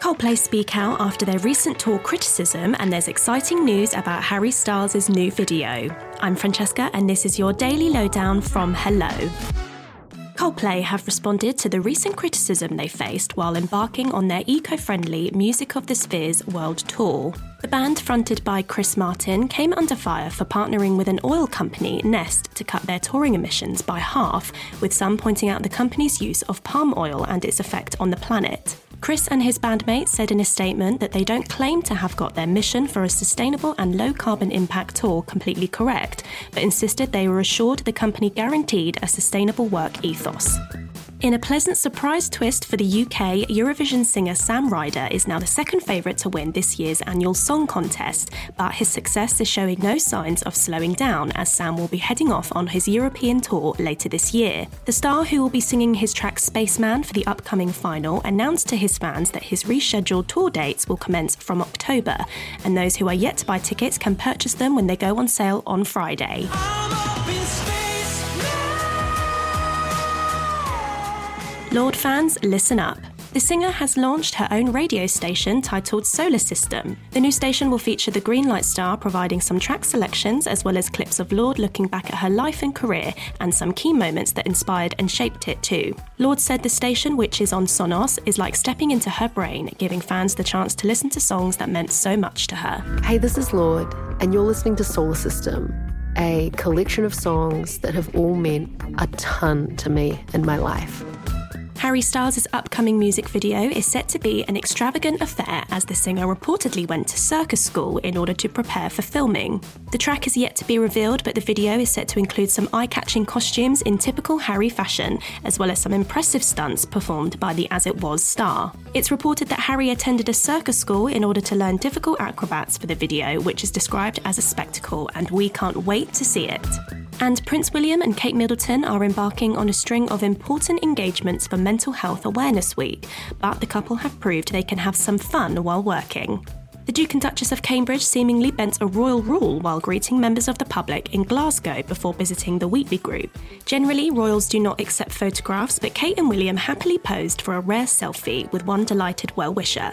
Coldplay speak out after their recent tour criticism, and there's exciting news about Harry Styles' new video. I'm Francesca, and this is your daily lowdown from Hello. Coldplay have responded to the recent criticism they faced while embarking on their eco friendly Music of the Spheres world tour. The band, fronted by Chris Martin, came under fire for partnering with an oil company, Neste, to cut their touring emissions by half, with some pointing out the company's use of palm oil and its effect on the planet. Chris and his bandmates said in a statement that they don't claim to have got their mission for a sustainable and low carbon impact tour completely correct, but insisted they were assured the company guaranteed a sustainable work ethos. In a pleasant surprise twist for the UK, Eurovision singer Sam Ryder is now the second favourite to win this year's annual song contest, but his success is showing no signs of slowing down as Sam will be heading off on his European tour later this year. The star, who will be singing his track Spaceman for the upcoming final, announced to his fans that his rescheduled tour dates will commence from October, and those who are yet to buy tickets can purchase them when they go on sale on Friday. Lorde fans, listen up. The singer has launched her own radio station titled Solar System. The new station will feature the Greenlight Star providing some track selections as well as clips of Lorde looking back at her life and career and some key moments that inspired and shaped it too. Lorde said the station, which is on Sonos, is like stepping into her brain, giving fans the chance to listen to songs that meant so much to her. Hey, this is Lorde, and you're listening to Solar System, a collection of songs that have all meant a ton to me in my life. Harry Styles' upcoming music video is set to be an extravagant affair as the singer reportedly went to circus school in order to prepare for filming. The track is yet to be revealed, but the video is set to include some eye catching costumes in typical Harry fashion, as well as some impressive stunts performed by the As It Was star. It's reported that Harry attended a circus school in order to learn difficult acrobats for the video, which is described as a spectacle, and we can't wait to see it. And Prince William and Kate Middleton are embarking on a string of important engagements for Mental Health Awareness Week, but the couple have proved they can have some fun while working. The Duke and Duchess of Cambridge seemingly bent a royal rule while greeting members of the public in Glasgow before visiting the Wheatley Group. Generally, royals do not accept photographs, but Kate and William happily posed for a rare selfie with one delighted well wisher.